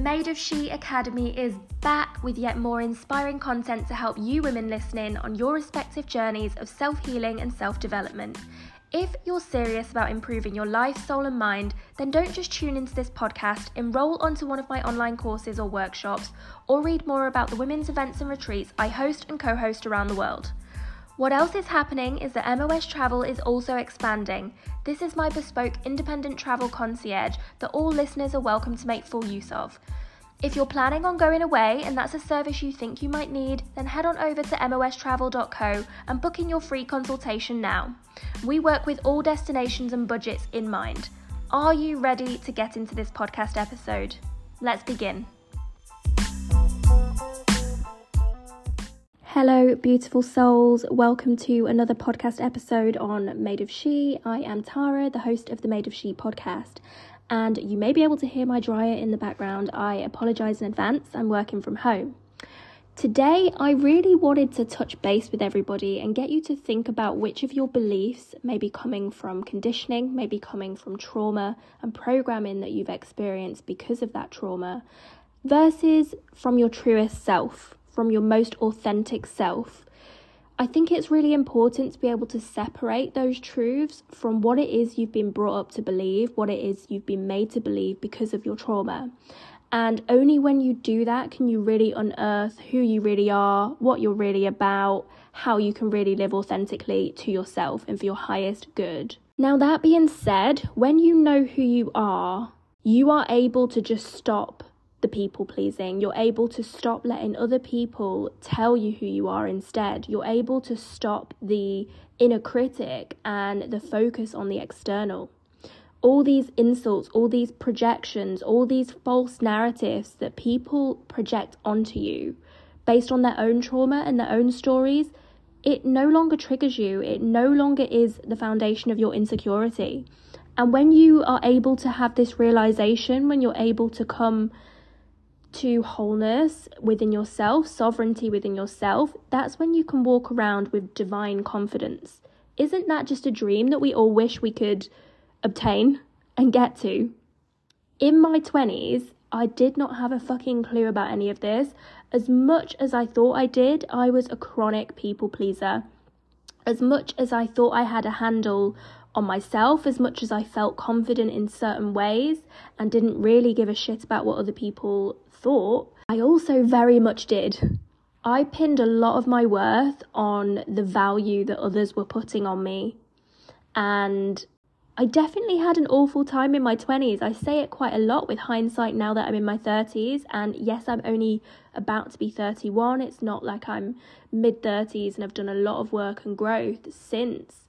Made of She Academy is back with yet more inspiring content to help you women listening on your respective journeys of self healing and self development. If you're serious about improving your life, soul, and mind, then don't just tune into this podcast, enroll onto one of my online courses or workshops, or read more about the women's events and retreats I host and co host around the world. What else is happening is that MOS Travel is also expanding. This is my bespoke independent travel concierge that all listeners are welcome to make full use of. If you're planning on going away and that's a service you think you might need, then head on over to mostravel.co and book in your free consultation now. We work with all destinations and budgets in mind. Are you ready to get into this podcast episode? Let's begin. Hello, beautiful souls. Welcome to another podcast episode on Made of She. I am Tara, the host of the Made of She podcast and you may be able to hear my dryer in the background. I apologise in advance, I'm working from home. Today, I really wanted to touch base with everybody and get you to think about which of your beliefs may be coming from conditioning, maybe coming from trauma and programming that you've experienced because of that trauma, versus from your truest self, from your most authentic self I think it's really important to be able to separate those truths from what it is you've been brought up to believe, what it is you've been made to believe because of your trauma. And only when you do that can you really unearth who you really are, what you're really about, how you can really live authentically to yourself and for your highest good. Now, that being said, when you know who you are, you are able to just stop the people pleasing. You're able to stop letting other people tell you who you are instead. You're able to stop the inner critic and the focus on the external. All these insults, all these projections, all these false narratives that people project onto you based on their own trauma and their own stories, it no longer triggers you. It no longer is the foundation of your insecurity. And when you are able to have this realization, when you're able to come to wholeness within yourself, sovereignty within yourself, that's when you can walk around with divine confidence. Isn't that just a dream that we all wish we could obtain and get to? In my 20s, I did not have a fucking clue about any of this. As much as I thought I did, I was a chronic people pleaser. As much as I thought I had a handle on myself as much as I felt confident in certain ways and didn't really give a shit about what other people thought, I also very much did. I pinned a lot of my worth on the value that others were putting on me. And I definitely had an awful time in my 20s. I say it quite a lot with hindsight now that I'm in my 30s. And yes, I'm only about to be 31. It's not like I'm mid 30s and I've done a lot of work and growth since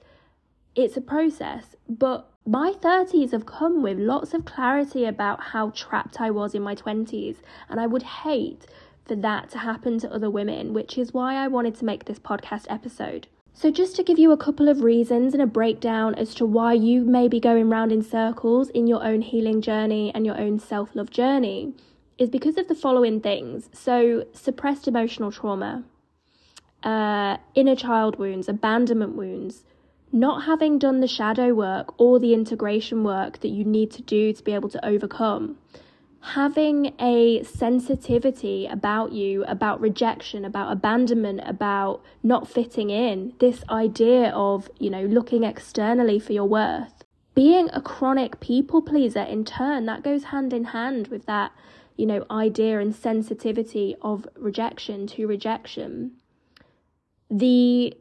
it's a process, but my 30s have come with lots of clarity about how trapped I was in my 20s, and I would hate for that to happen to other women, which is why I wanted to make this podcast episode. So, just to give you a couple of reasons and a breakdown as to why you may be going round in circles in your own healing journey and your own self love journey, is because of the following things. So, suppressed emotional trauma, uh, inner child wounds, abandonment wounds, not having done the shadow work or the integration work that you need to do to be able to overcome, having a sensitivity about you, about rejection, about abandonment, about not fitting in, this idea of, you know, looking externally for your worth. Being a chronic people pleaser, in turn, that goes hand in hand with that, you know, idea and sensitivity of rejection to rejection. The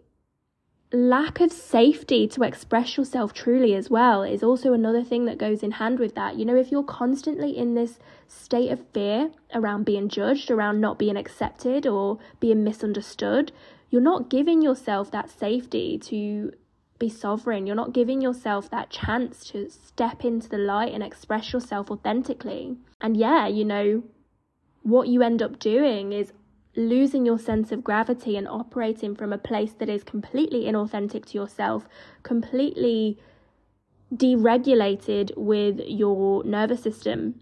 lack of safety to express yourself truly as well is also another thing that goes in hand with that. You know, if you're constantly in this state of fear around being judged, around not being accepted or being misunderstood, you're not giving yourself that safety to be sovereign. You're not giving yourself that chance to step into the light and express yourself authentically. And yeah, you know, what you end up doing is losing your sense of gravity and operating from a place that is completely inauthentic to yourself, completely deregulated with your nervous system.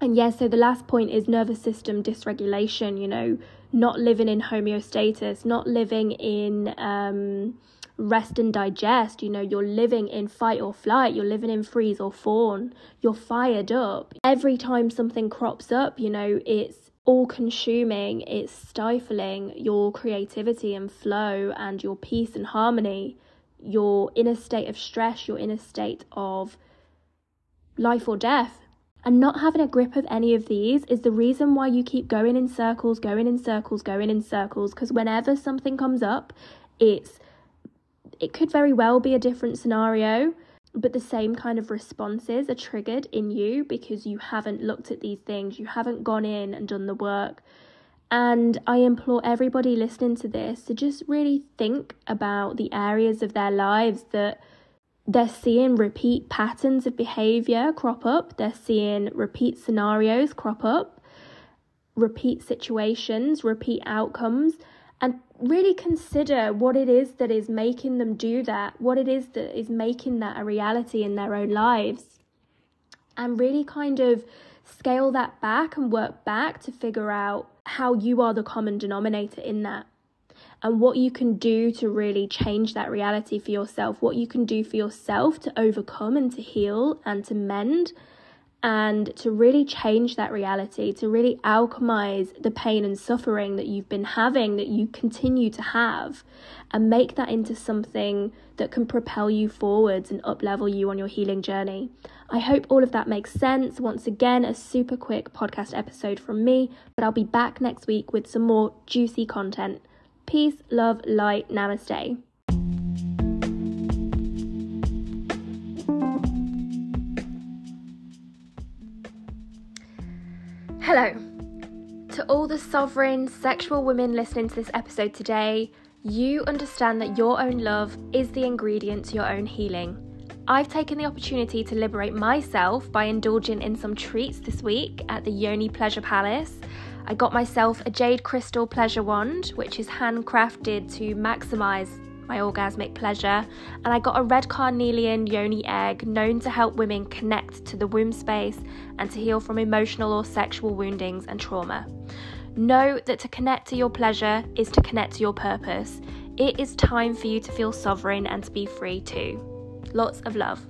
And yes, yeah, so the last point is nervous system dysregulation, you know, not living in homeostasis, not living in um, rest and digest. You know, you're living in fight or flight, you're living in freeze or fawn, you're fired up. Every time something crops up, you know, it's all consuming, it's stifling your creativity and flow and your peace and harmony, your inner state of stress, your inner state of life or death. And not having a grip of any of these is the reason why you keep going in circles, going in circles, going in circles. Because whenever something comes up, it's it could very well be a different scenario, but the same kind of responses are triggered in you because you haven't looked at these things, you haven't gone in and done the work. And I implore everybody listening to this to just really think about the areas of their lives that they're seeing repeat patterns of behavior crop up, they're seeing repeat scenarios crop up, repeat situations, repeat outcomes, and really consider what it is that is making them do that, what it is that is making that a reality in their own lives, and really kind of scale that back and work back to figure out how you are the common denominator in that and what you can do to really change that reality for yourself, what you can do for yourself to overcome and to heal and to mend and to really change that reality, to really alchemize the pain and suffering that you've been having, that you continue to have, and make that into something that can propel you forwards and uplevel you on your healing journey. I hope all of that makes sense. Once again, a super quick podcast episode from me, but I'll be back next week with some more juicy content. Peace, love, light, namaste. Hello. To all the sovereign, sexual women listening to this episode today, you understand that your own love is the ingredient to your own healing. I've taken the opportunity to liberate myself by indulging in some treats this week at the Yoni Pleasure Palace I got myself a jade crystal pleasure wand, which is handcrafted to maximize my orgasmic pleasure, and I got a red carnelian yoni egg known to help women connect to the womb space and to heal from emotional or sexual woundings and trauma. Know that to connect to your pleasure is to connect to your purpose. It is time for you to feel sovereign and to be free too. Lots of love.